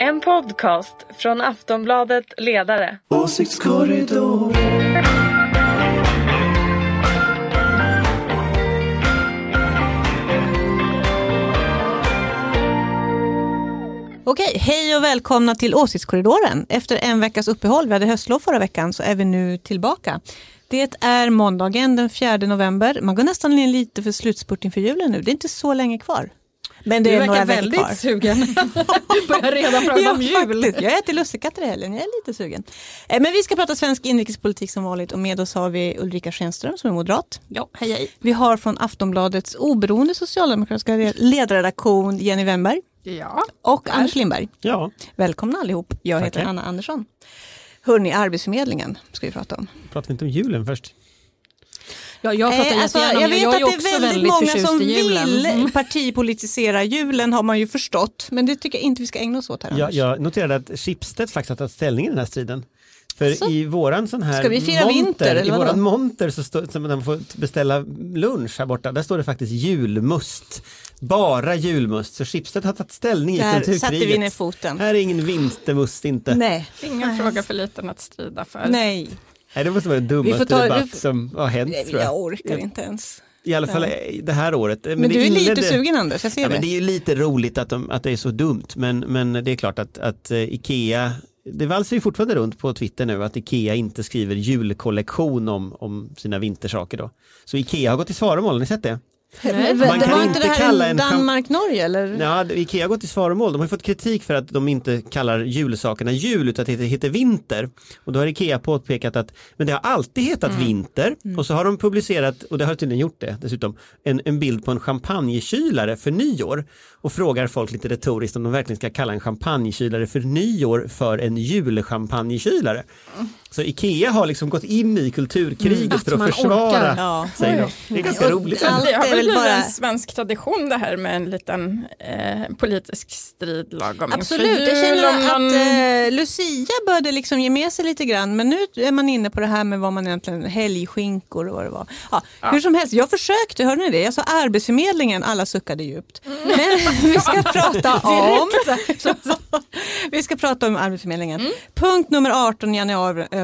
En podcast från Aftonbladet Ledare. Åsiktskorridor. Okej, hej och välkomna till Åsiktskorridoren. Efter en veckas uppehåll, vi hade höstlov förra veckan, så är vi nu tillbaka. Det är måndagen den 4 november. Man går nästan in lite för slutspurt inför julen nu. Det är inte så länge kvar. Men det Du är verkar väldigt kvar. sugen. Börjar redan prata Ja, om jul. faktiskt. Jag äter lussekatter i helgen, jag är lite sugen. Eh, Men vi ska prata svensk inrikespolitik som vanligt och med oss har vi Ulrika Schenström som är moderat. Ja, hej hej. Vi har från Aftonbladets oberoende socialdemokratiska ledarredaktion Jenny Wemberg Ja. och Anders Lindberg. Ja, Välkomna allihop. Jag heter Tackar. Anna Andersson. Hörni, Arbetsförmedlingen ska vi prata om. pratar vi inte om julen först? Ja, jag pratar Eh, alltså, jättegärna jag om vet jag är att det är väldigt väldigt många som i vill Mm. partipolitisera julen har man ju förstått. Men det tycker jag inte vi ska ägna oss åt här Jag, jag noterade att Schibsted faktiskt har tagit ställning i den här striden. För Asså? i våran sån här Ska vi fira monter, vinter, eller i våran monter så står, som man får beställa lunch här borta, där står det faktiskt julmust. Bara julmust, så Schibsted har tagit ställning i Där kulturkriget. satte vi ner foten. Här är ingen vintermust inte. Nej. Nej, Ingen fråga för liten att strida för. nej. Det måste vara den dummaste ta- debatt vi som har hänt nej tror jag. jag orkar inte ens. I alla fall eh, det här året. Men, Men det du är lite inledde- sugen Anders, jag ser Ja, det. men det är ju lite roligt att, de, att det är så dumt men, men det är klart att, att eh, Ikea det valsar ju fortfarande runt på Twitter nu att Ikea inte skriver julkollektion om, om sina vintersaker då. Så Ikea har gått i svaromål, har ni sett det? Men, Man det kan var inte det här Danmark-Norge eller? Ja, Ikea har gått i svaromål. De har fått kritik för att de inte kallar julsakerna jul utan att det heter, vinter. Och då har Ikea påpekat att men det har alltid hetat vinter och så har de publicerat, och det har tydligen gjort det dessutom, en, en bild på en champagnekylare för nyår och frågar folk lite retoriskt om de verkligen ska kalla en champagnekylare för nyår för en julchampagnekylare. Så Ikea har liksom gått in i kulturkriget Att för att man försvara. Ja. sig. Då. Det är ganska roligt. Allt det har är väl bara- en svensk tradition det här med en liten eh, politisk strid lagom Absolut, inför jag jul. känner om någon- att eh, Lucia började liksom ge med sig lite grann men nu är man inne på det här med vad man egentligen, helgskinkor och vad det var. Ja, Hur som helst, jag försökte, hörde ni det? Jag sa Arbetsförmedlingen, alla suckade djupt. Men vi ska prata om så, så, vi ska prata om Arbetsförmedlingen. Punkt nummer 18 i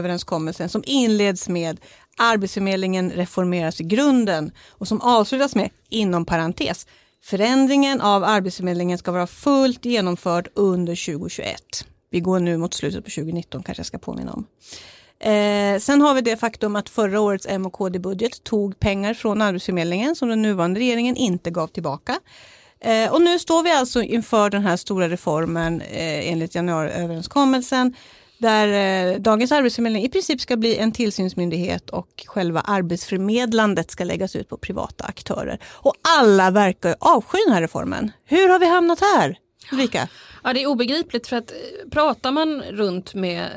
januariöverenskommelsen som inleds med Arbetsförmedlingen reformeras i grunden och som avslutas med inom parentes Förändringen av Arbetsförmedlingen ska vara fullt genomförd under 2021. Vi går nu mot slutet på 2019 kanske jag ska påminna om. Eh, sen har vi det faktum att förra årets M och KD-budget tog pengar från Arbetsförmedlingen som den nuvarande regeringen inte gav tillbaka. Eh, och nu står vi alltså inför den här stora reformen eh, enligt januariöverenskommelsen där eh, dagens arbetsförmedling i princip ska bli en tillsynsmyndighet och själva arbetsförmedlandet ska läggas ut på privata aktörer. Och alla verkar avsky den här reformen. Hur har vi hamnat här? Ulrika? Ja, det är obegripligt för att eh, pratar man runt med,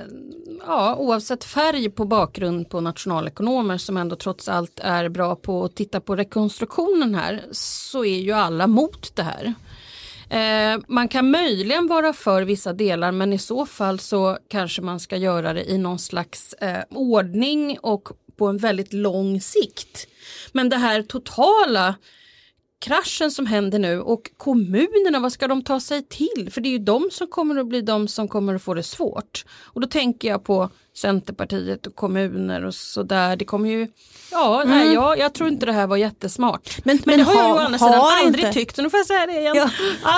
ja, oavsett färg på bakgrund på nationalekonomer som ändå trots allt är bra på att titta på rekonstruktionen här så är ju alla mot det här. Eh, man kan möjligen vara för vissa delar men i så fall så kanske man ska göra det i någon slags eh, ordning och på en väldigt lång sikt. Men det här totala kraschen som händer nu och kommunerna, vad ska de ta sig till? För det är ju de som kommer att bli de som kommer att få det svårt. Och då tänker jag på Centerpartiet och kommuner och sådär. Det kommer ju, ja, nej, jag, jag tror inte det här var jättesmart. Men- Men, men det har jag har- å andra sidan aldrig inte- tyckt, så nu får jag säga det igen. Ja,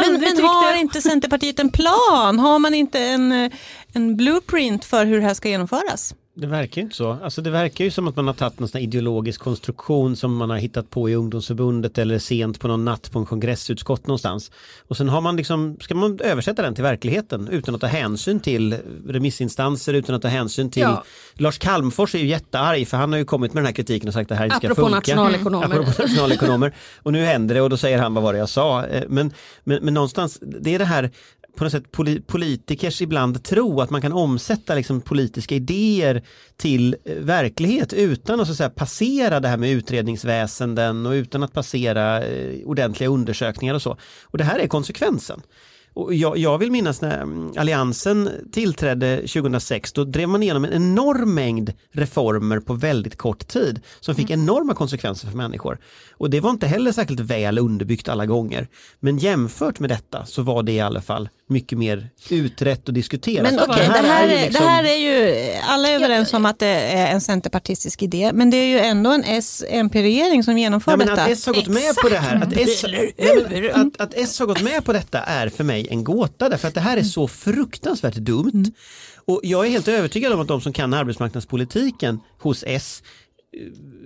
men men har det. inte Centerpartiet en plan? Har man inte en, en blueprint för hur det här ska genomföras? Det verkar ju inte så. Alltså det verkar ju som att man har tagit någon sån ideologisk konstruktion som man har hittat på i ungdomsförbundet eller sent på någon natt på en kongressutskott någonstans. Och sen har man liksom, ska man översätta den till verkligheten utan att ta hänsyn till remissinstanser, utan att ta hänsyn till Ja. Lars Calmfors är ju jättearg för han har ju kommit med den här kritiken och sagt att det här inte ska Apropå funka. nationalekonomer. Apropå nationalekonomer. Och nu händer det och då säger han vad var det jag sa. Eh, Men, men, men någonstans, det är det här på något sätt poli- politikers ibland tro att man kan omsätta liksom politiska idéer till eh, verklighet utan att så att säga, passera det här med utredningsväsenden och utan att passera eh, ordentliga undersökningar och så. Och det här är konsekvensen. Och jag, jag vill minnas när mm, Alliansen tillträdde 2006, då drev man igenom en enorm mängd reformer på väldigt kort tid som fick enorma konsekvenser för människor. Och det var inte heller särskilt väl underbyggt alla gånger. Men jämfört med detta så var det i alla fall mycket mer utrett och diskuterat. Men okej, det, här är, liksom- det här är ju, alla är överens om att det är en centerpartistisk idé, men det är ju ändå en S-MP-regering som genomför Ja, men detta. att S har gått med på det här, att S, att, att S har gått med på detta är för mig en gåta därför att det här är så fruktansvärt dumt. Och jag är helt övertygad om att de som kan arbetsmarknadspolitiken hos S eh,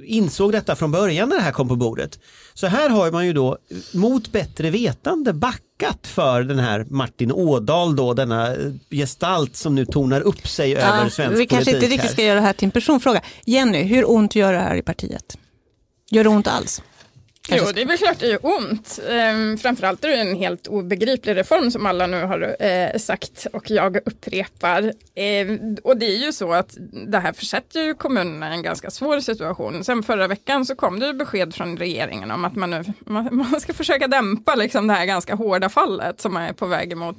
insåg detta från början när det här kom på bordet. Så här har man ju då mot bättre vetande backat för den här Martin Ådahl då, denna eh, gestalt som nu tonar upp sig över Ja, svensk vi kanske inte politik riktigt här. ska göra det här till en personfråga. Jenny, hur ont gör det här i partiet? Gör det ont alls? Jo, det är väl klart det gör ont. Ehm, framförallt är det en helt obegriplig reform som alla nu har eh, sagt och jag upprepar. Ehm, och det är ju så att det här försätter ju kommunerna i en ganska svår situation. Sen förra veckan så kom det ju besked från regeringen om att man nu man, man ska försöka dämpa liksom det här ganska hårda fallet som man är på väg emot.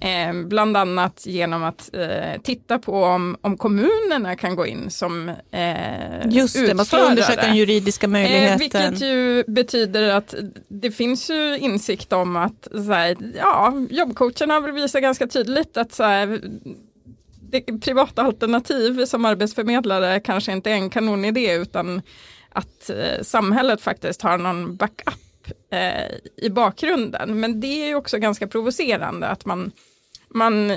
Eh, bland annat genom att eh, titta på om, om kommunerna kan gå in som eh, Just det, man ska utförare. undersöka den juridiska Eh, möjligheten. vilket ju betyder att det finns ju insikt om att så här, ja, jobbcoacherna väl visat ganska tydligt att så här, det privata alternativ som arbetsförmedlare kanske inte är en kanonidé utan att eh, samhället faktiskt har någon backup eh, i bakgrunden. Men det är ju också ganska provocerande att man, man eh,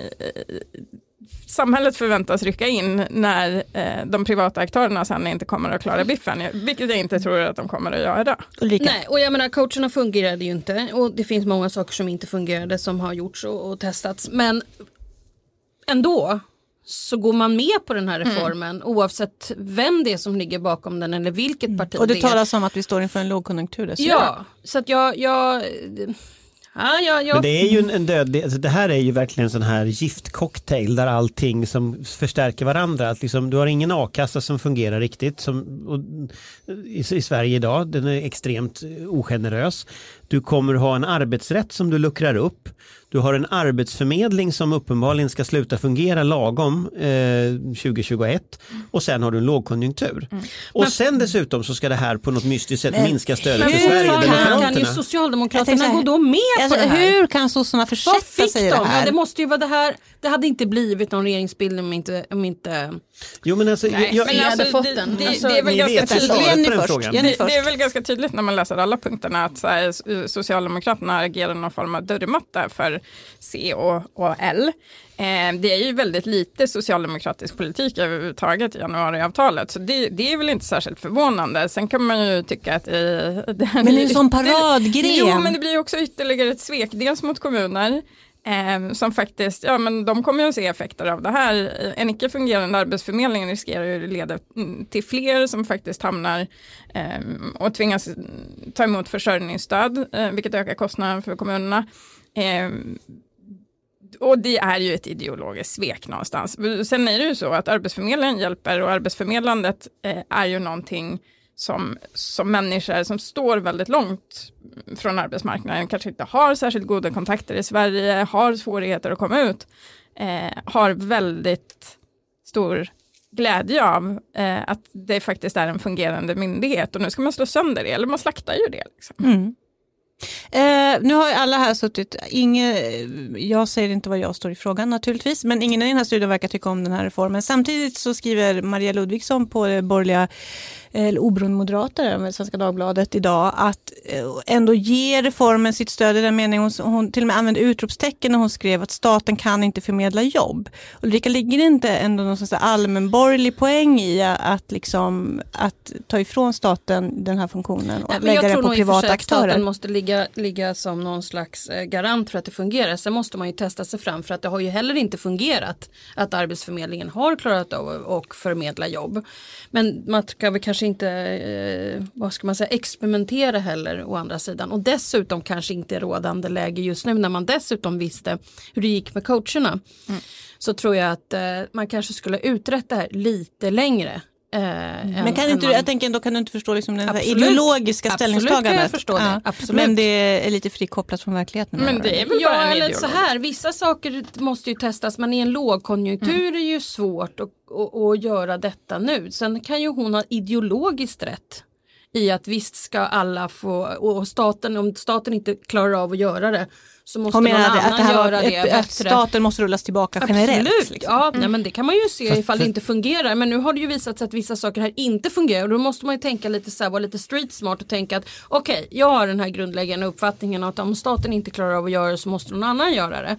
samhället förväntas rycka in när eh, de privata aktörerna sen inte kommer att klara biffen, vilket jag inte tror att de kommer att göra. Ulrika? Nej, och jag menar coacherna fungerade ju inte och det finns många saker som inte fungerade som har gjorts och, och testats. Men ändå så går man med på den här reformen oavsett vem det är som ligger bakom den eller vilket parti Och det det talas om att vi står inför en lågkonjunktur dessutom. Ja, så att jag, jag, ja, jag, jag Men det är ju en, en dödlig, alltså det här är ju verkligen en sån här giftcocktail där allting som förstärker varandra. Att liksom, du har ingen a-kassa som fungerar riktigt som, och, i, i Sverige idag. Den är extremt ogenerös. Du kommer ha en arbetsrätt som du luckrar upp. Du har en arbetsförmedling som uppenbarligen ska sluta fungera lagom eh, 2021 och sen har du en lågkonjunktur. Och sen dessutom så ska det här på något mystiskt sätt minska stödet hur till kan, kan Sverigedemokraterna. Jag tänker Socialdemokraterna här, gå då med Alltså, på det här? hur kan sossarna försätta fick sig i de? det Ja, här? det måste ju vara det här. Det hade inte blivit någon regeringsbildning om inte, om inte Jo men alltså, Nej, jag, men vi alltså, hade fått det- den. det- Alltså, det är väl ganska tydligt. svaret Jenny på den först. frågan. Jenny Det, först. det är väl ganska tydligt när man läser alla punkterna att så här, Socialdemokraterna agerar någon form av dörrmatta för C och, och L. Eh, det är ju väldigt lite socialdemokratisk politik överhuvudtaget i januariavtalet så det, det är väl inte särskilt förvånande. Sen kan man ju tycka att eh, det Men det är sån ytterligare- paradgren. Jo men det blir ju också ytterligare ett svek, dels mot kommuner Eh, som faktiskt, ja men de kommer ju att se effekter av det här. En icke fungerande arbetsförmedling riskerar ju att leda till fler som faktiskt hamnar eh, och tvingas ta emot försörjningsstöd, eh, vilket ökar kostnaden för kommunerna. Eh, och det är ju ett ideologiskt svek någonstans. Sen är det ju så att Arbetsförmedlingen hjälper och arbetsförmedlandet eh, är ju någonting som, som människor som står väldigt långt från arbetsmarknaden, kanske inte har särskilt goda kontakter i Sverige, har svårigheter att komma ut, eh, har väldigt stor glädje av eh, att det faktiskt är en fungerande myndighet och nu ska man slå sönder det, eller man slaktar ju det. Liksom. Mm. Eh, nu har ju alla här suttit, inge, jag säger inte vad jag står i frågan naturligtvis, men ingen i den här studion verkar tycka om den här reformen. Samtidigt så skriver Maria Ludvigsson på det borgerliga, eller oberoende moderater Svenska Dagbladet idag, att eh, ändå ge reformen sitt stöd i den meningen, hon, hon till och med använde utropstecken när hon skrev att staten kan inte förmedla jobb. Ulrika, ligger det inte ändå någon allmänborgerlig poäng i att, liksom, att ta ifrån staten den här funktionen och Nej, lägga jag tror på nog i och för privata sig att aktörer? staten måste ligga, ligga som någon slags eh, garant för att det fungerar. Sen måste man ju testa sig fram för att det har ju heller inte fungerat att Arbetsförmedlingen har klarat av att förmedla jobb. Men man ska väl kanske inte, eh, vad ska man säga, experimentera heller å andra sidan. Och dessutom kanske inte rådande läge just nu när man dessutom visste hur det gick med coacherna. Så tror jag att eh, man kanske skulle utrett det här lite längre Eh, Men kan inte, man- jag tänker, då kan du inte förstå liksom den här Absolut. ideologiska Absolut kan jag ställningstagandet. förstå det. Absolut. Men det är lite frikopplat från verkligheten. Men det är väl bara Ja, en eller så här, vissa saker måste ju testas men i en lågkonjunktur är det ju svårt att, att, att göra detta nu. Sen kan ju hon ha ideologiskt rätt i att visst ska alla få, och staten, om staten inte klarar av att göra det så måste Hon någon menar att, annan att, det här var, göra det ett, att bättre. staten måste rullas tillbaka generellt. Absolut, liksom. ja, nej, men det kan man ju se Fast- ifall det inte fungerar. Men nu har det ju visat sig att vissa saker här inte fungerar och då måste man ju tänka lite så här, vara lite street smart och tänka att okej, jag har den här grundläggande uppfattningen att om staten inte klarar av att göra det så måste någon annan göra det.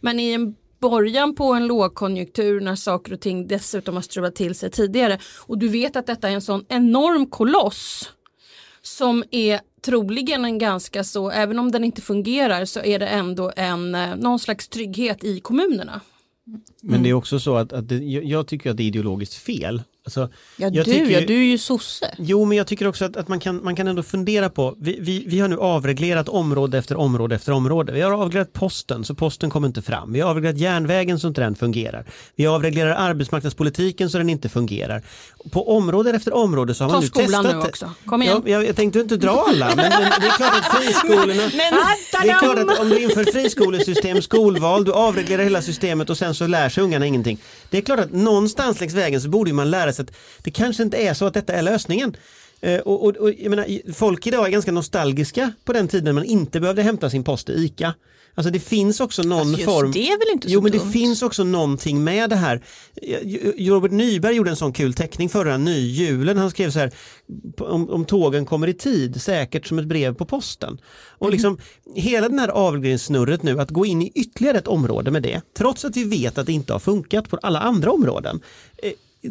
Men i en början på en lågkonjunktur när saker och ting dessutom har strulat till sig tidigare och du vet att detta är en sån enorm koloss som är troligen en ganska så, även om den inte fungerar så är det ändå en, eh, någon slags trygghet i kommunerna. Men det är också så att, att det, jag, jag tycker att det är ideologiskt fel. Alltså, Ja, jag du, tycker ja, du är ju sosse. Jo, men jag tycker också att, att man, kan, man kan ändå fundera på, vi, vi, vi har nu avreglerat område efter område efter område. Vi har avreglerat posten, så posten kommer inte fram. Vi har avreglerat järnvägen så inte den fungerar. Vi avreglerar arbetsmarknadspolitiken så den inte fungerar. På område efter område så har Ta man nu skolan testat nu det. också. Kom igen. Ja, jag, jag tänkte inte dra alla, men, men det är klart att friskolorna... det är klart att om du inför friskolesystem, skolval, du avreglerar hela systemet och sen så lär sig ungarna ingenting. Det är klart att någonstans längs vägen så borde man lära sig att det kanske inte är så att detta är lösningen. Eh, Och, och, och, jag menar, folk idag är ganska nostalgiska på den tiden man inte behövde hämta sin post i ICA. Alltså det finns också någon Alltså, just form. det är väl inte så Jo men det dumt? finns också någonting med det här. Eh, Robert Nyberg gjorde en sån kul teckning förra nyjulen. Han skrev så här om, om tågen kommer i tid, säkert som ett brev på posten. Och liksom hela den här avregleringssnurret nu, att gå in i ytterligare ett område med det, trots att vi vet att det inte har funkat på alla andra områden.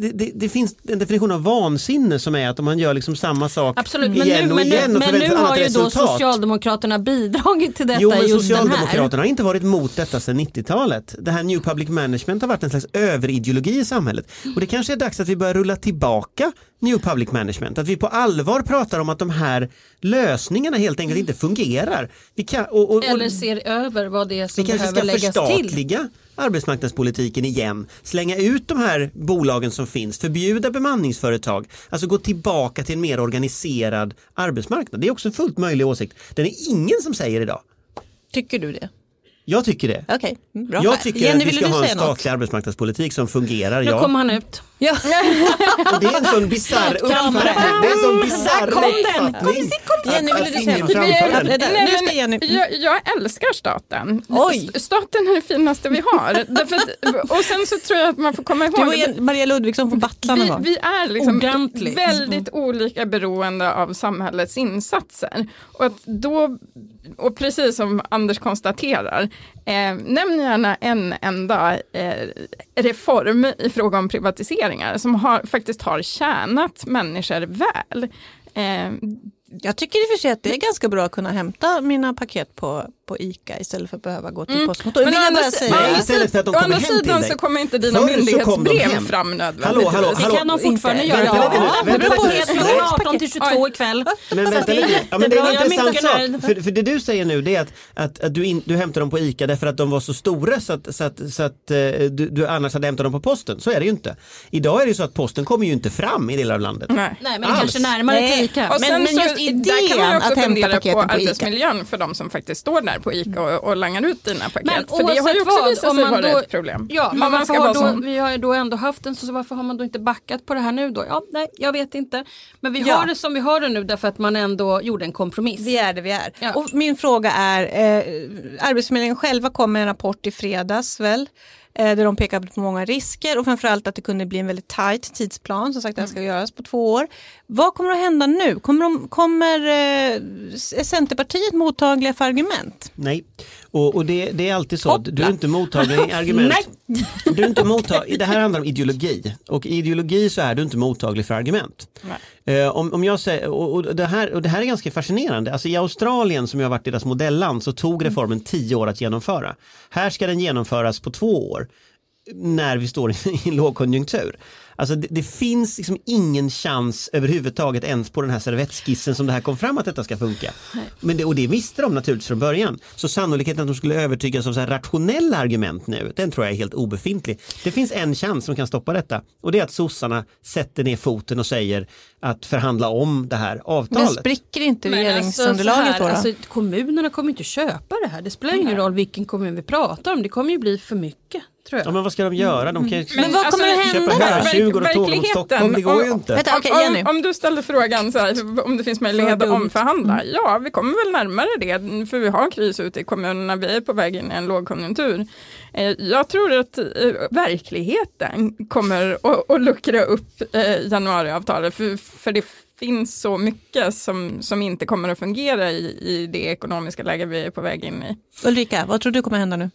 Det, det, det finns en definition av vansinne som är att om man gör liksom samma sak Absolut, men igen nu, och men igen nu, och men nu har ju då resultat. Socialdemokraterna bidragit till detta Jo men just. Socialdemokraterna har inte varit emot detta sedan 90-talet. Det här New Public Management har varit en slags överideologi i samhället. Och det kanske är dags att vi börjar rulla tillbaka New Public Management. Att vi på allvar pratar om att de här lösningarna helt enkelt inte fungerar. Vi kan, och, och, och, Eller ser över vad det är vi som kanske behöver ska läggas till. förstatliga arbetsmarknadspolitiken igen, slänga ut de här bolagen som finns, förbjuda bemanningsföretag, alltså gå tillbaka till en mer organiserad arbetsmarknad. Det är också en fullt möjlig åsikt. Den är ingen som säger idag. Tycker du det? Jag tycker det. Okej, mm, bra. Jag tycker Jenny, att vi ska ha en säga något? statlig arbetsmarknadspolitik som fungerar. Nu Ja. kommer han ut. Ja. Och det är en sån bisarr uppfattning. Det är en sån bisarr uppfattning. Jenny, du säga något? Nej, men Jenny... jag, jag älskar staten. Oj. Staten är det finaste vi har. Därför att, och sen så tror jag att man får komma ihåg Du och Maria Ludvigsson får battla någon vi, gång. vi är liksom väldigt olika beroende av samhällets insatser. Och, att då, och precis som Anders konstaterar, eh, nämn gärna en enda eh, reform i fråga om privatiseringar som har, faktiskt har tjänat människor väl. Eh, jag tycker i och för sig att det är ganska bra att kunna hämta mina paket på, på ICA istället för att behöva gå till postkontoret. Men å andra säga. Istället för att de Å kommer andra sidan så kommer inte dina Förr myndighetsbrev fram nödvändigtvis. Hallå, hallå, Det hallå. kan de fortfarande Inte. göra. Ja, det beror på helt från 18 till 22 ikväll. Men vänta det lite. Ja, men det är en intressant sak. För, för det du säger nu det är att, att, att du, in, du hämtar dem på ICA därför att de var så stora så att, så att, så att eh, du, du annars hade hämtat dem på posten. Så är det ju inte. Idag är det ju så att posten kommer ju inte fram i delar av landet. Nej. Nej men det Alls. kanske närmare till Ica. Men- men så, just där kan man idén också att fundera på på arbetsmiljön för de som faktiskt står där på ICA och, och langar ut dina paket. Men för det har ju också vad, visat om sig man vara då- ett problem. Ja, Men man ska då, vi har ju då ändå haft en så varför har man då inte backat på det här nu då? Ja, nej, jag vet inte. Men vi Ja. har det som vi har det nu därför att man ändå gjorde en kompromiss. Vi är det vi är. Ja. Och min fråga är, eh, Arbetsförmedlingen själva kom med en rapport i fredags väl? Eh, där de pekar på många risker och framförallt att det kunde bli en väldigt tajt tidsplan. Som sagt, det här ska göras på två år. Vad kommer att hända nu? Kommer, de, kommer eh, är Centerpartiet mottagliga för argument? Nej, och, och det, det är alltid så. Du är inte mottaglig i argument. Nej. Du är inte mottag... Det här handlar om ideologi och i ideologi så är du inte mottaglig för argument. Eh, om, om jag säger, och, och, det här, och det här är ganska fascinerande. Alltså I Australien som jag har varit deras modelland så tog reformen tio år att genomföra. Här ska den genomföras på två år. När vi står i en lågkonjunktur. Alltså det, det, finns liksom ingen chans överhuvudtaget ens på den här servettskissen som det här kom fram att detta ska funka. Men det, och det visste de naturligtvis från början. Så sannolikheten att de skulle övertygas av så här rationella argument nu, den tror jag är helt obefintlig. Det finns en chans som kan stoppa detta och det är att sossarna sätter ner foten och säger att förhandla om det här avtalet. Men spricker inte Men regeringsunderlaget alltså, då? Alltså, kommunerna kommer inte köpa det här. Det spelar ingen roll vilken kommun vi pratar om. Det kommer ju bli för mycket. Tror jag. Ja, men vad ska de göra? De kan ju Men vad kommer att hända köpa då? hörtjugor och tåg om Verkligheten, Stockholm, det går ju om- inte. Vänta, okej, Jenny. Om, om du ställde frågan så här, om det finns möjlighet att omförhandla. Ja, vi kommer väl närmare det, för vi har en kris ute i kommunerna, vi är på väg in i en lågkonjunktur. Eh, Jag tror att eh, verkligheten kommer att, att luckra upp eh, januariavtalet, för, för det finns så mycket som, som inte kommer att fungera i, i det ekonomiska läge vi är på väg in i. Ulrika, vad tror du kommer hända nu?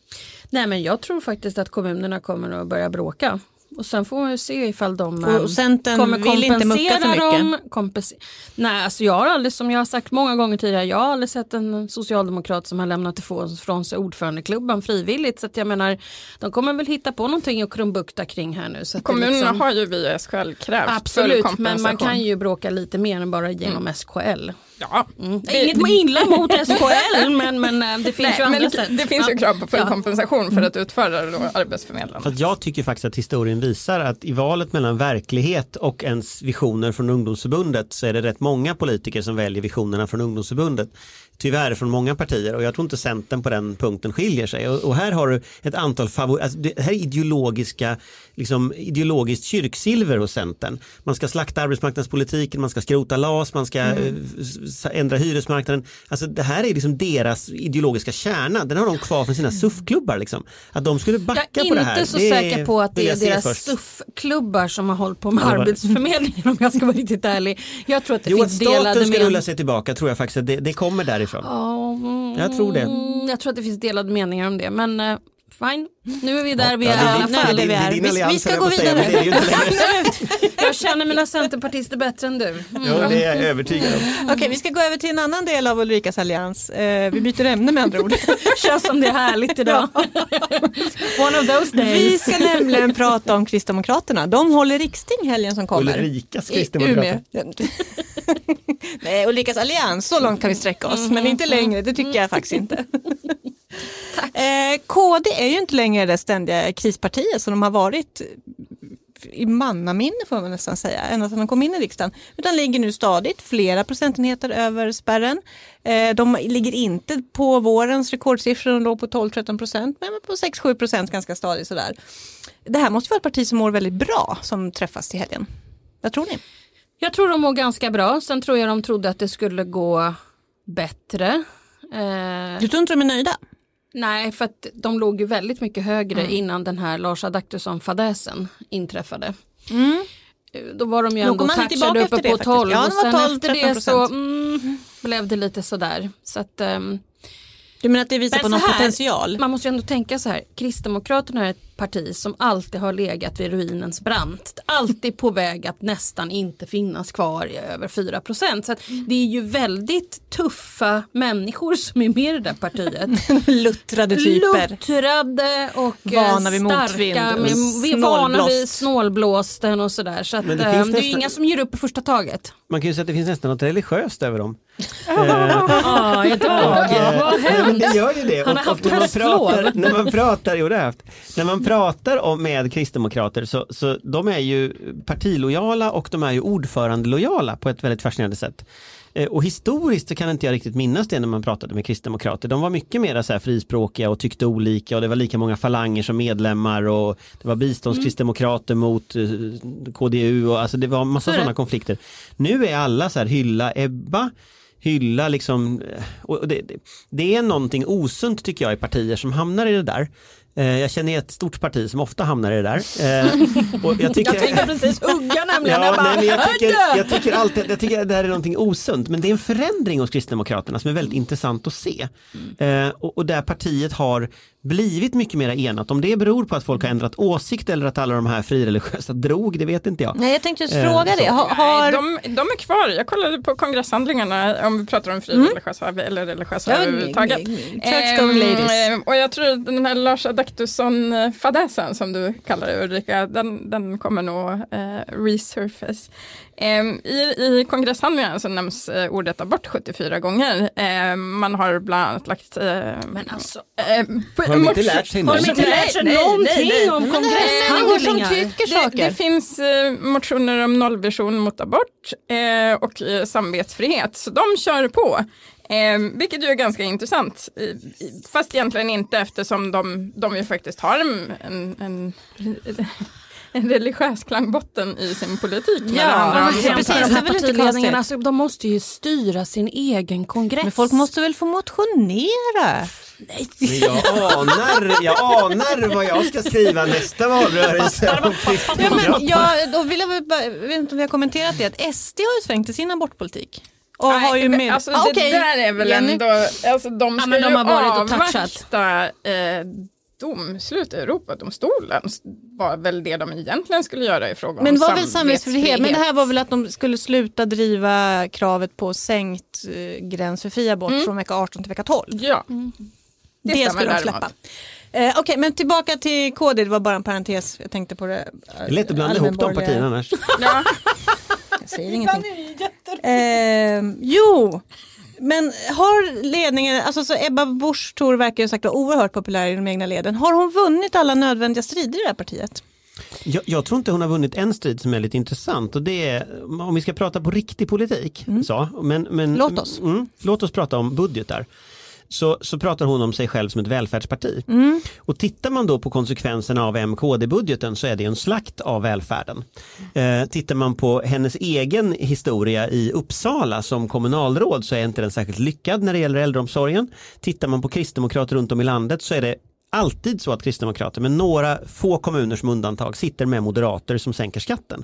Nej men jag tror faktiskt att kommunerna kommer att börja bråka. Och sen får vi se ifall de Och eh, Centern kommer vill inte mucka för kompensera mycket. dem. Nej, alltså jag har aldrig, som jag har sagt många gånger tidigare, jag har aldrig sett en socialdemokrat som har lämnat ifrån från sig ordförandeklubban frivilligt. Så att jag menar, de kommer väl hitta på någonting och krumbukta kring här nu. Så att Kommunerna liksom- har ju via SKL krävt full Absolut, kompensation. men man kan ju bråka lite mer än bara genom SKL. Ja, Mm. Inget illa mot SKL men, men eh, det finns Nej, ju andra men sätt. det, det finns ju krav på full Ja. kompensation för att utföra då arbetsförmedlarna. För att jag tycker faktiskt att historien visar att i valet mellan verklighet och ens visioner från ungdomsförbundet så är det rätt många politiker som väljer visionerna från ungdomsförbundet. Tyvärr från många partier och jag tror inte Centern på den punkten skiljer sig. Och, och här har du ett antal favoriter, alltså det här är ideologiska, liksom ideologiskt kyrksilver hos Centern. Man ska slakta arbetsmarknadspolitiken, man ska skrota LAS, man ska eh, s- ändra hyresmarknaden. Alltså det här är liksom deras ideologiska kärna, den har de kvar från sina SUF-klubbar. Liksom. Att de skulle backa Jag är på det här. inte så det säker på att det är jag deras. SUF-klubbar som har hållit på med Ja, Arbetsförmedlingen om jag ska vara riktigt ärlig. Jag tror att det Jo, finns delade staten ska rulla sig tillbaka tror jag faktiskt det, det kommer därifrån. Ja, mm, Jag tror det. Jag tror att det finns delade meningar om det men eh, fine, nu är vi där vi Ja, är det i är alla fall. det det är din Vi- vi ska gå vidare. det. Jag känner mina centerpartister bättre än du. Mm. Jo, det är jag övertygad om. Okej, vi ska gå över till en annan del av Ulrikas allians. Eh, vi byter ämne med andra ord. Känns som det är härligt idag. One of those Vi days. ska nämligen prata om Kristdemokraterna. De håller riksting helgen som kommer. Ulrikas kristdemokrater. Nej, Ulrikas allians, så långt kan vi sträcka oss. Men inte längre, det tycker jag faktiskt inte. Eh, KD är ju inte längre det ständiga krispartiet som de har varit i mannaminne får man nästan säga, ända sedan de kom in i riksdagen. Utan ligger nu stadigt, flera procentenheter över spärren. Eh, de ligger inte på vårens rekordsiffror, de låg på 12-13 procent, men på 6-7 procent ganska stadigt sådär. Det här måste vara ett parti som mår väldigt bra som träffas till helgen. Vad tror ni? Jag tror de mår ganska bra. Sen tror jag de trodde att det skulle gå bättre. Eh, Du tror inte de är nöjda? Nej, för att de låg ju väldigt mycket högre Mm. innan den här Lars Adaktusson-fadäsen inträffade. Eh, Då var de ju Då ändå touchade uppe på faktiskt. 12 Ja, och sen 12, efter det så 13%. mm, blev det lite sådär. Så att, ehm, Du menar att det visar på någon här, potential? Man måste ju ändå tänka så här, Kristdemokraterna är ett parti som alltid har legat vid ruinens brant. Alltid på väg att nästan inte finnas kvar i över 4 procent. Så det är ju väldigt tuffa människor som är med i det där partiet. Luttrade typer. Luttrade och eh, Vana vid starka, motvind vi är vana vid snålblåst. snålblåsten och sådär. Så att, Men det det, finns det är ju inga som ger upp i första taget. Man kan ju säga att det finns nästan något religiöst över dem. Ja, idag. Vad Nej, men det gör ju det. Han har haft när man pratar, när man pratar, jo det har haft. När man pratar om, med kristdemokrater så, så de är ju partilojala och de är ju ordförandelojala på ett väldigt fascinerande sätt. Eh, Och historiskt så kan inte jag riktigt minnas det när man pratade med kristdemokrater. De var mycket mer så här frispråkiga och tyckte olika och det var lika många falanger som medlemmar och det var biståndskristdemokrater mot eh, KDU och alltså det var massa sådana konflikter. Nu är alla så här hylla Ebba, hylla liksom, eh, och det, det, det är någonting osunt tycker jag i partier som hamnar i det där. Eh, Jag känner ett stort parti som ofta hamnar i det där. Eh, Och jag, tycker, Jag tänkte precis hugga nämligen. Ja, jag bara, nej, men jag, tycker, jag, tycker alltid, jag tycker att det här är någonting osunt men det är en förändring hos Kristdemokraterna som är väldigt intressant att se. Eh, och, och där partiet har blivit mycket mer enat. Om det beror på att folk har ändrat åsikt eller att alla de här frireligiösa drog, det vet inte jag. Nej, jag tänkte just Eh, fråga så. det. Har, har... Nej, de, de är kvar. Jag kollade på kongresshandlingarna om vi pratar om frireligiösa eller religiösa Ja, överhuvudtaget. Church-going Ehm, ladies. eh, och jag tror att den här Lars Adaktusson-fadäsen som du kallar det Ulrika, den, den kommer nog eh, resurface. Ehm, i, I kongresshandlingarna så nämns eh, ordet abort 74 gånger. Ehm, man har bland annat lagt eh, Men alltså, eh, på- Har de inte lärt sig har de inte lärt sig Nej, någonting nej, nej. om det som kongresshandlingar? Det, saker. det finns eh, motioner om nollvision mot abort eh, och eh, samvetsfrihet, så de kör på. Eh, vilket ju är ganska intressant, fast egentligen inte eftersom de, de ju faktiskt har en, en, en, en religiös klangbotten i sin politik. Ja, men precis. precis. de här partiledningarna, alltså, de måste ju styra sin egen kongress. Men folk måste väl få motionera? Men jag anar, jag anar vad jag ska skriva nästa valrörelse Ja, men jag, då vill jag jag vet inte om vi har kommenterat det, att SD har ju svängt i sin abortpolitik. Och Nej, har ju men med... alltså, Ah, det där är väl Jenny? ändå, alltså de ska men de ju har varit och touchat. avvakta eh, domslut i Europadomstolen var väl det de egentligen skulle göra i fråga Men om var väl samvetsfrihet, men det här var väl att de skulle sluta driva kravet på sänkt eh, gräns för fri abort från vecka 18 till vecka 12. Ja, Det, stämmer skulle de släppa. Eh, Okej, men tillbaka till KD, det var bara en parentes. Jag tänkte på det. Det är lätt att blanda ihop de partierna annars. ja. Jag säger ingenting. Eh, jo, men har ledningen, alltså så Ebba Busch Thor verkar ju sagt vara oerhört populär i de egna leden. Har hon vunnit alla nödvändiga strider i det här partiet? Jag, jag tror inte hon har vunnit en strid som är lite intressant och det är om vi ska prata på riktig politik. Så, men, men, Mm. Låt oss. Mm, låt oss prata om budgetar. Så, så pratar hon om sig själv som ett välfärdsparti. Mm. Och tittar man då på konsekvenserna av MKD-budgeten så är det en slakt av välfärden. Eh, tittar man på hennes egen historia i Uppsala som kommunalråd så är inte den särskilt lyckad när det gäller äldreomsorgen. Tittar man på kristdemokrater runt om i landet så är det alltid så att kristdemokrater med några få kommuner som undantag sitter med moderater som sänker skatten.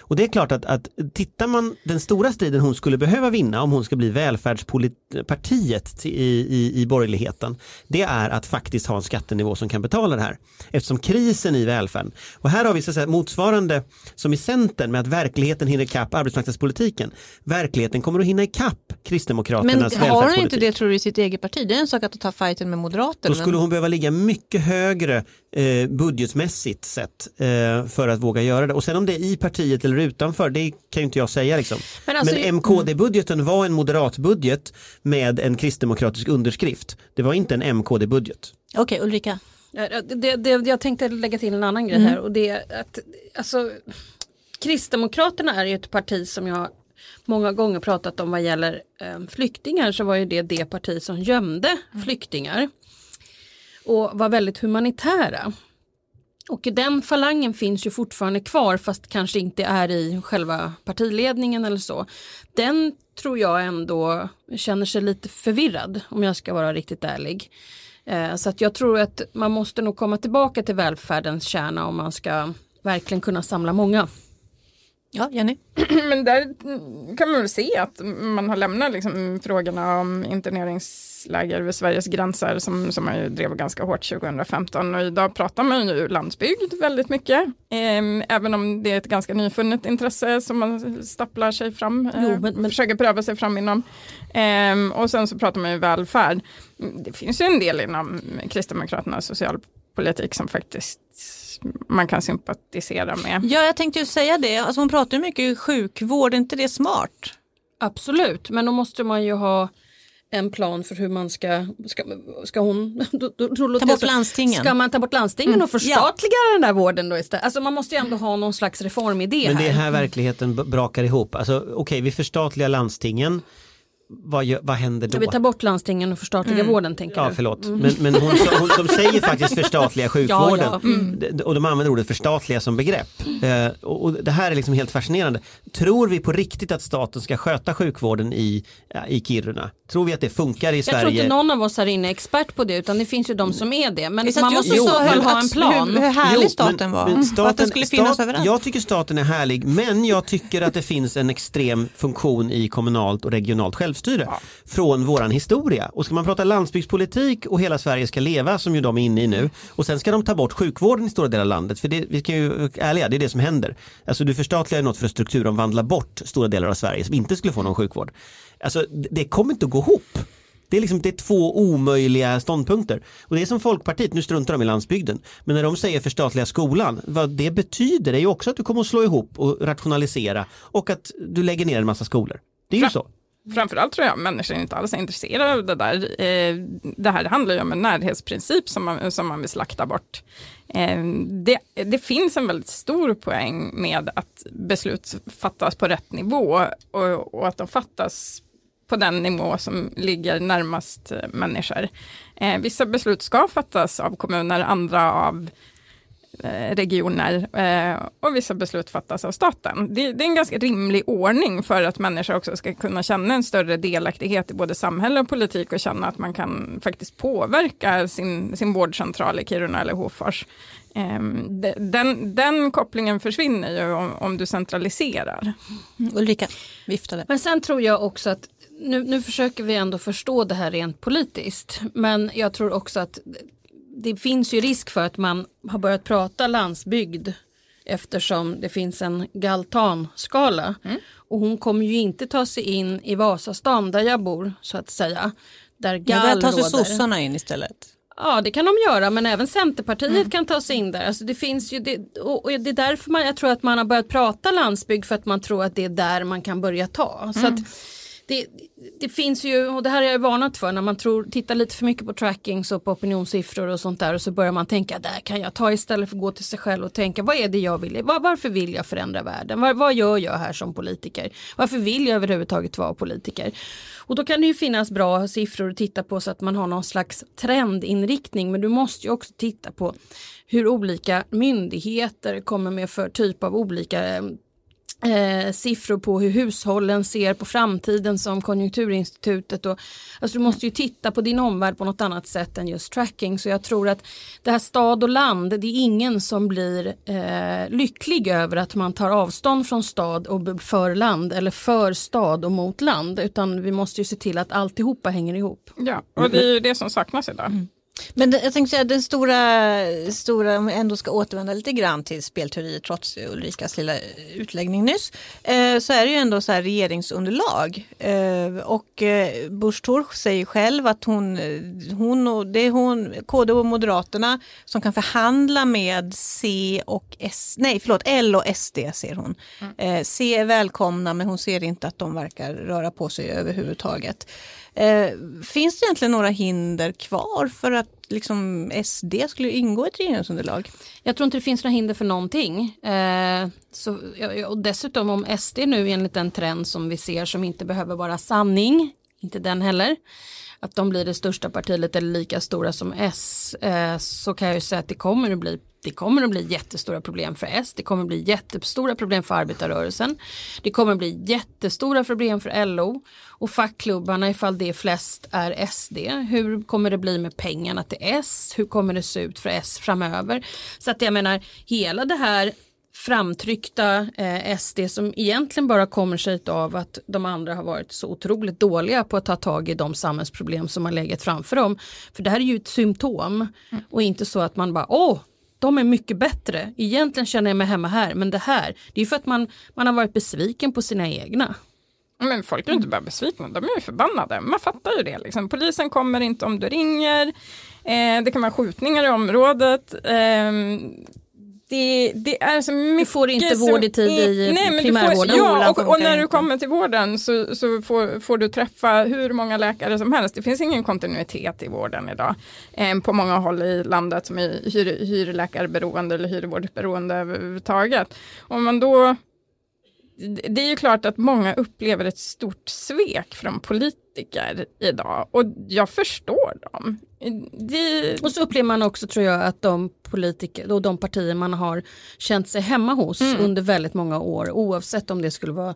Och det är klart att, att tittar man den stora striden hon skulle behöva vinna om hon ska bli välfärdspartiet i, i, i borgerligheten det är att faktiskt ha en skattenivå som kan betala det här. Eftersom krisen i välfärden och här har vi så att säga, motsvarande som i Centern med att verkligheten hinner ikapp arbetsmarknadspolitiken. Verkligheten kommer att hinna ikapp Men Kristdemokraternas har hon välfärdspolitik. inte det tror du i sitt eget parti? Det är en sak att ta fighten med moderater. Då skulle men... hon behöva ligga mycket högre eh, budgetmässigt sett eh, för att våga göra det. Och sen om det är i partiet eller utanför, det kan ju inte jag säga. Liksom. Men alltså- Men MKD-budgeten var en moderatbudget med en kristdemokratisk underskrift. Det var inte en MKD-budget. Okej, Ulrika. Ja, Det, det, jag tänkte lägga till en annan grej här och det är att alltså, Kristdemokraterna är ju ett parti som jag många gånger pratat om vad gäller eh, flyktingar så var ju det det parti som gömde flyktingar och var väldigt humanitära. Och den falangen finns ju fortfarande kvar fast kanske inte är i själva partiledningen eller så. Den tror jag ändå känner sig lite förvirrad om jag ska vara riktigt ärlig. Eh, Så att jag tror att man måste nog komma tillbaka till välfärdens kärna om man ska verkligen kunna samla många. Ja, Jenny. Men där kan man väl se att man har lämnat liksom frågorna om interneringsläger vid Sveriges gränser som, som man ju drev ganska hårt 2015 och idag pratar man ju landsbygd väldigt mycket. Ehm, även om det är ett ganska nyfunnet intresse som man stapplar sig fram, eh, Jo, men- men- försöker pröva sig fram inom. Ehm, och sen så pratar man ju välfärd. Det finns ju en del inom Kristdemokraternas socialpolitik som faktiskt man kan sympatisera med. Ja, jag tänkte ju säga det. Alltså, hon pratar ju mycket sjukvård, är inte det smart? Absolut, men då måste man ju ha en plan för hur man ska, ska, ska hon, då, då, då, Ta bort landstingen. Ska man ta bort landstingen Mm, och förstatliga den där vården då istället? Alltså man måste ju ändå ha någon slags reformidé Men det är här. här verkligheten brakar ihop. Alltså, Okej, vi förstatligar landstingen. Vad, vad händer då? Vi ta bort landstingen och förstatliga vården tänker Ja, du? förlåt. Men, men hon, hon, de säger faktiskt förstatliga sjukvården. Ja, ja. Mm. Och de använder ordet förstatliga som begrepp. Eh, och, och det här är liksom helt fascinerande. Tror vi på riktigt att staten ska sköta sjukvården i, ja, i Kiruna? Tror vi att det funkar i Jag tror Sverige? inte någon av oss här inne är expert på det utan det finns ju de som är det. Men man måste så höll ha att- en plan. Hur, hur härlig Jo, staten men- var. men och att den skulle finnas stat- överallt. Jag tycker staten är härlig men jag tycker att det finns en extrem funktion i kommunalt och regionalt självstyre. Självstyre från våran historia. Och ska man prata landsbygdspolitik och hela Sverige ska leva som ju de är inne i nu och sen ska de ta bort sjukvården i stora delar av landet för det, vi kan ju vara ärliga, det är det som händer. Alltså du förstatligar något för att strukturomvandla bort stora delar av Sverige som inte skulle få någon sjukvård. Alltså det- det kommer inte att gå ihop. Det är, liksom, det är två omöjliga ståndpunkter. Och det är som Folkpartiet, nu struntar de i landsbygden, men när de säger förstatliga skolan, vad det betyder är ju också att du kommer att slå ihop och rationalisera och att du lägger ner en massa skolor. Det är ju så. Mm. Framförallt tror jag människor inte alls är intresserade av det där. Eh, det här handlar ju om en närhetsprincip som man, som man vill slakta bort. Eh, det, det finns en väldigt stor poäng med att beslut fattas på rätt nivå och, och att de fattas på den nivå som ligger närmast människor. Eh, Vissa beslut ska fattas av kommuner, andra av eh, regioner eh, och vissa beslut fattas av staten. Det, det är en ganska rimlig ordning för att människor också ska kunna känna en större delaktighet i både samhälle och politik och känna att man kan faktiskt påverka sin, sin vårdcentral i Kiruna eller Hofors. Eh, de- den, den kopplingen försvinner ju om, om du centraliserar. Ulrika viftade. Men sen tror jag också att nu, nu försöker vi ändå förstå det här rent politiskt. Men jag tror också att det finns ju risk för att man har börjat prata landsbygd eftersom det finns en galtanskala. Och hon kommer ju inte ta sig in i Vasastan där jag bor så att säga. Där Ja, gall där tar sig råder. sossarna in istället. Ja det kan de göra men även Centerpartiet kan ta sig in där. Alltså det finns ju det, och och det är därför man, jag tror att man har börjat prata landsbygd för att man tror att det är där man kan börja ta. Så att det, det finns ju, och det här är jag varnat för, när man tror, tittar lite för mycket på trackings och på opinionssiffror och sånt där och så börjar man tänka där kan jag ta istället för att gå till sig själv och tänka vad är det jag vill, var, varför vill jag förändra världen, var, vad gör jag här som politiker, varför vill jag överhuvudtaget vara politiker. Och då kan det ju finnas bra siffror att titta på så att man har någon slags trendinriktning men du måste ju också titta på hur olika myndigheter kommer med för typ av olika eh, eh, siffror på hur hushållen ser på framtiden som Konjunkturinstitutet. Och, alltså du måste ju titta på din omvärld på något annat sätt än just tracking. Så jag tror att det här stad och land, det är ingen som blir eh, lycklig över att man tar avstånd från stad och för land eller för stad och mot land. Utan vi måste ju se till att alltihopa hänger ihop. Ja, och det är ju det som saknas idag. Men jag tänkte säga den stora, stora, om vi ändå ska återvända lite grann till spelteori trots Ulrikas lilla utläggning nyss, eh, så är det ju ändå så här regeringsunderlag. Eh, och eh, Busch säger själv att hon, hon och, det är hon, KD och Moderaterna som kan förhandla med C och S, nej förlåt L och SD ser hon. Eh, C är välkomna men hon ser inte att de verkar röra på sig överhuvudtaget. Eh, finns det egentligen några hinder kvar för att liksom SD skulle ingå i ett regeringsunderlag? Jag tror inte det finns några hinder för någonting. Eh, så, och dessutom om SD nu enligt den trend som vi ser som inte behöver vara sanning, inte den heller, att de blir det största partiet eller lika stora som S, eh, så kan jag ju säga att det kommer att bli det kommer att bli jättestora problem för S, det kommer att bli jättestora problem för arbetarrörelsen. Det kommer att bli jättestora problem för LO och fackklubbarna ifall det flest är SD. Hur kommer det bli med pengarna till S? Hur kommer det se ut för S framöver? Så att jag menar, hela det här framtryckta eh, SD som egentligen bara kommer sig av att de andra har varit så otroligt dåliga på att ta tag i de samhällsproblem som har legat framför dem. För det här är ju ett symptom och inte så att man bara åh de är mycket bättre. Egentligen känner jag mig hemma här men det här det är ju för att man, man har varit besviken på sina egna. Men folk är ju inte bara besvikna, de är ju förbannade. Man fattar ju det. Liksom. Polisen kommer inte om du ringer. Eh, det kan vara skjutningar i området. Eh, det, det är så mycket får inte vård i tid i Nej, du primärvården. Får, ja, och, och funkar när du kommer till vården så, så får, får du träffa hur många läkare som helst. Det finns ingen kontinuitet i vården idag. Eh, på många håll i landet som är hyr, hyrläkarberoende eller hyrvårdsberoende överhuvudtaget. Om man då det är ju klart att många upplever ett stort svek från politiker idag och jag förstår dem. Det, Och så upplever man också tror jag att de politiker och de partier man har känt sig hemma hos Mm. under väldigt många år oavsett om det skulle vara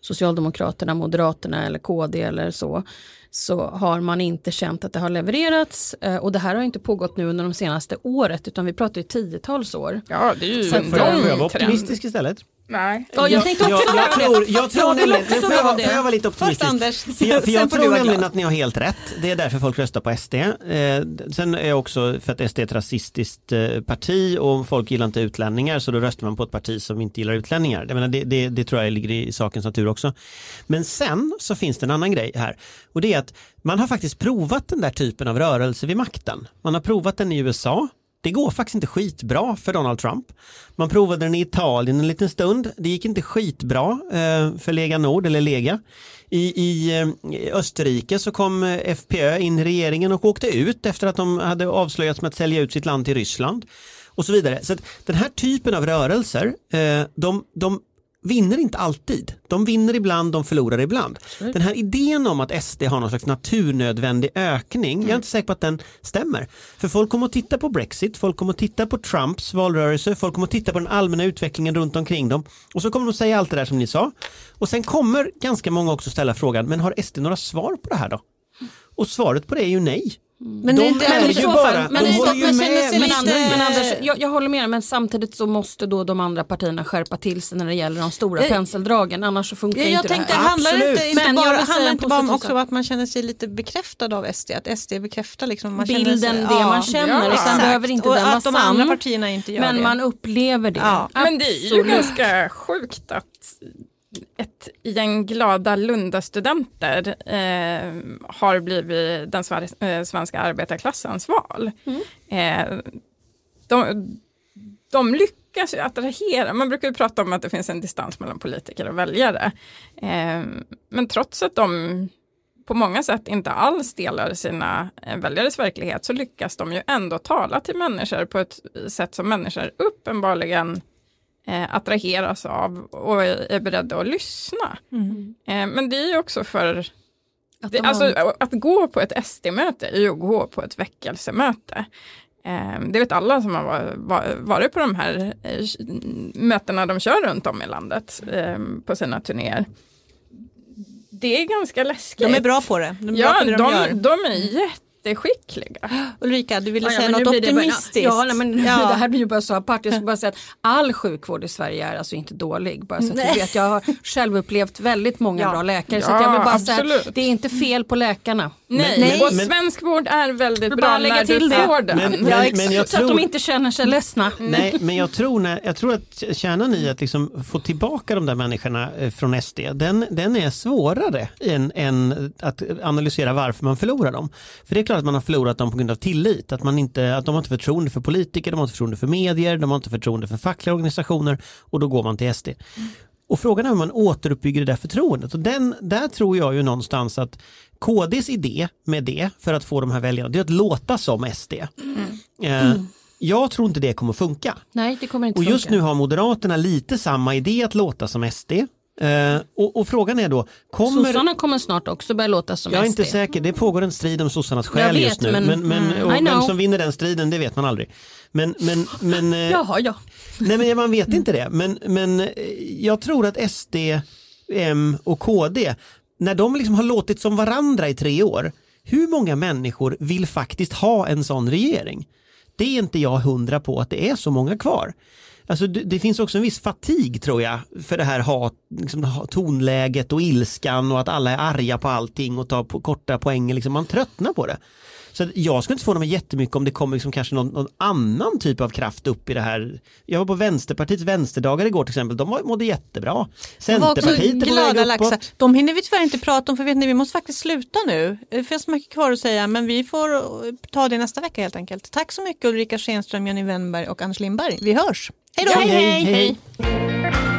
Socialdemokraterna, Moderaterna eller KD eller så så har man inte känt att det har levererats eh, och det här har inte pågått nu under de senaste året utan vi pratar ju tiotals år. ja, det är ju Så en lång trend. optimistisk istället? Nej. Ja, jag tänkte också jag, jag det. tror, jag tror Jag nämligen, också får jag, vara får det. jag vara lite Först optimistisk? Anders, För jag, för jag tror nämligen att ni har helt rätt. Det är därför folk röstar på SD. Eh, sen är jag också för att SD är ett rasistiskt eh, parti och folk gillar inte utlänningar så då röstar man på ett parti som inte gillar utlänningar. Jag menar, det, det, det tror jag ligger i sakens natur också. Men sen så finns det en annan grej här och det är att man har faktiskt provat den där typen av rörelse vid makten. Man har provat den i USA. Det går faktiskt inte skitbra för Donald Trump. Man provade den i Italien en liten stund. Det gick inte skitbra eh, för Lega Nord eller Lega. I, i eh, Österrike så kom eh, FPÖ in i regeringen och åkte ut efter att de hade avslöjats med att sälja ut sitt land till Ryssland. Och så vidare. Så att den här typen av rörelser, de, de vinner inte alltid. De vinner ibland, de förlorar ibland. Den här idén om att SD har någon slags naturnödvändig ökning, jag är inte säker på att den stämmer. För folk kommer att titta på Brexit, folk kommer att titta på Trumps valrörelse, folk kommer att titta på den allmänna utvecklingen runt omkring dem. Och så kommer de säga allt det där som ni sa. Och sen kommer ganska många också ställa frågan, men har SD några svar på det här då? Och svaret på det är ju nej. Men De det är inte är men ju så bara- fall- de håller fall- ju man med- Men, lite- men Anders, jag, jag håller med men samtidigt så måste då de andra partierna skärpa till sig när det gäller de stora Jag- penseldragen annars så funkar Ja, inte jag det tänkte, här. handlar det Absolut. inte, inte Men jag bara, handlar inte bara om också att man känner sig lite bekräftad av SD? Att SD bekräftar liksom, man Bilden, sig, det man känner, Ja, sen exakt. behöver inte och den vara att de andra partierna inte gör Men det. man upplever det. Ja. Men det är ju ganska sjukt att ett gäng glada Lundastudenter eh, har blivit den eh, svenska arbetarklassens val. Eh, de, de lyckas ju attrahera, man brukar ju prata om att det finns en distans mellan politiker och väljare. Eh, men trots att de på många sätt inte alls delar sina eh, väljares verklighet så lyckas de ju ändå tala till människor på ett sätt som människor uppenbarligen eh, attraheras av och är, beredda att lyssna. Eh, men det är ju också för, Att det, de alltså, har- att gå på ett SD-möte är ju att gå på ett väckelsemöte. Eh, det vet alla som har va- va- varit på de här eh, mötena de kör runt om i landet eh, på sina turnéer. Det är ganska läskigt. De är bra på det. De är Ja, de, de, de är jätteskickliga. Ulrika, du ville Ja, ja, säga nu något optimistiskt. Ja, nej, men Ja. det här blir ju bara så apart. Jag ska bara säga att all sjukvård i Sverige är alltså inte dålig. Bara så att du vet, jag har själv upplevt väldigt många Ja. bra läkare. så Ja, jag vill bara säga absolut. att det är inte fel på läkarna. Nej, Men- och men- svensk vård är väldigt bra bara lägga när till du det. får den. Men, Ja, men, exakt. men jag så att tror... de inte känner sig ledsna. Nej, men jag tror, när, jag tror att kärnan i att liksom få tillbaka de där människorna eh, från SD, den, den är svårare än, än att analysera varför man förlorar dem. För det är klart att man har förlorat dem på grund av tillit, att, man inte, att de har inte förtroende för politiker, de har inte förtroende för medier, de har inte förtroende för fackliga organisationer och då går man till SD. Och frågan är hur man återuppbygger det där förtroendet. Och den, där tror jag ju någonstans att KDs idé med det, för att få de här väljarna, det är att låta som SD. Eh, jag tror inte det kommer funka. Nej, det kommer inte Och funka. just nu har Moderaterna lite samma idé att låta som SD. Eh, och, och frågan är då, kommer... Sossarna kommer snart också börja låta som Jag är SD. inte säker, det pågår en strid om sossarnas själ vet, just nu. men- Men, men, mm, och vem som vinner den striden, det vet man aldrig. Men, men, men, eh, Jaha, ja. nej, men man vet inte det. Men, men eh, jag tror att SD, M och KD, när de liksom har låtit som varandra i tre år, hur många människor vill faktiskt ha en sån regering? Det är inte jag hundra på att det är så många kvar. Alltså det, det finns också en viss fatig tror jag för det här hat, liksom, tonläget och ilskan och att alla är arga på allting och tar på korta poänger. Liksom, man tröttnar på det. Så jag skulle inte förvåna mig jättemycket om det kommer liksom kanske någon, någon annan typ av kraft upp i det här. Jag var på Vänsterpartiets vänsterdagar igår till exempel, de var- mådde jättebra. var Centerpartiet är på glada laxar. De hinner vi tyvärr inte prata om för vet ni, vi måste faktiskt sluta nu. Det finns mycket kvar att säga men vi får eh, ta det nästa vecka helt enkelt. Tack så mycket Ulrika Schenström, Jenny Wennberg och Anders Lindberg. Vi hörs. Hej då! hej, hej.